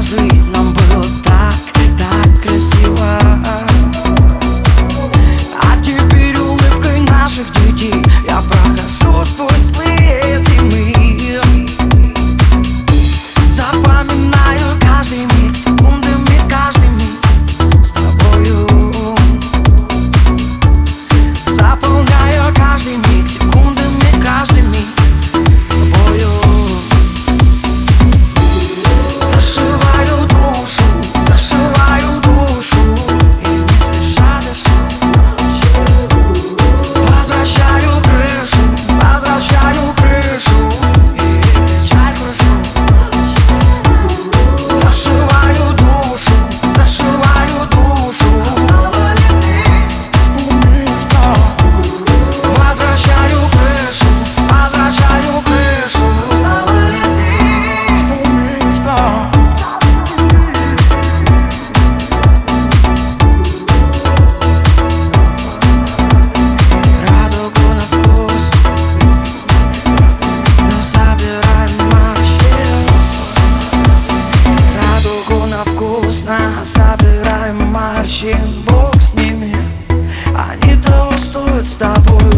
жизнь. тобой.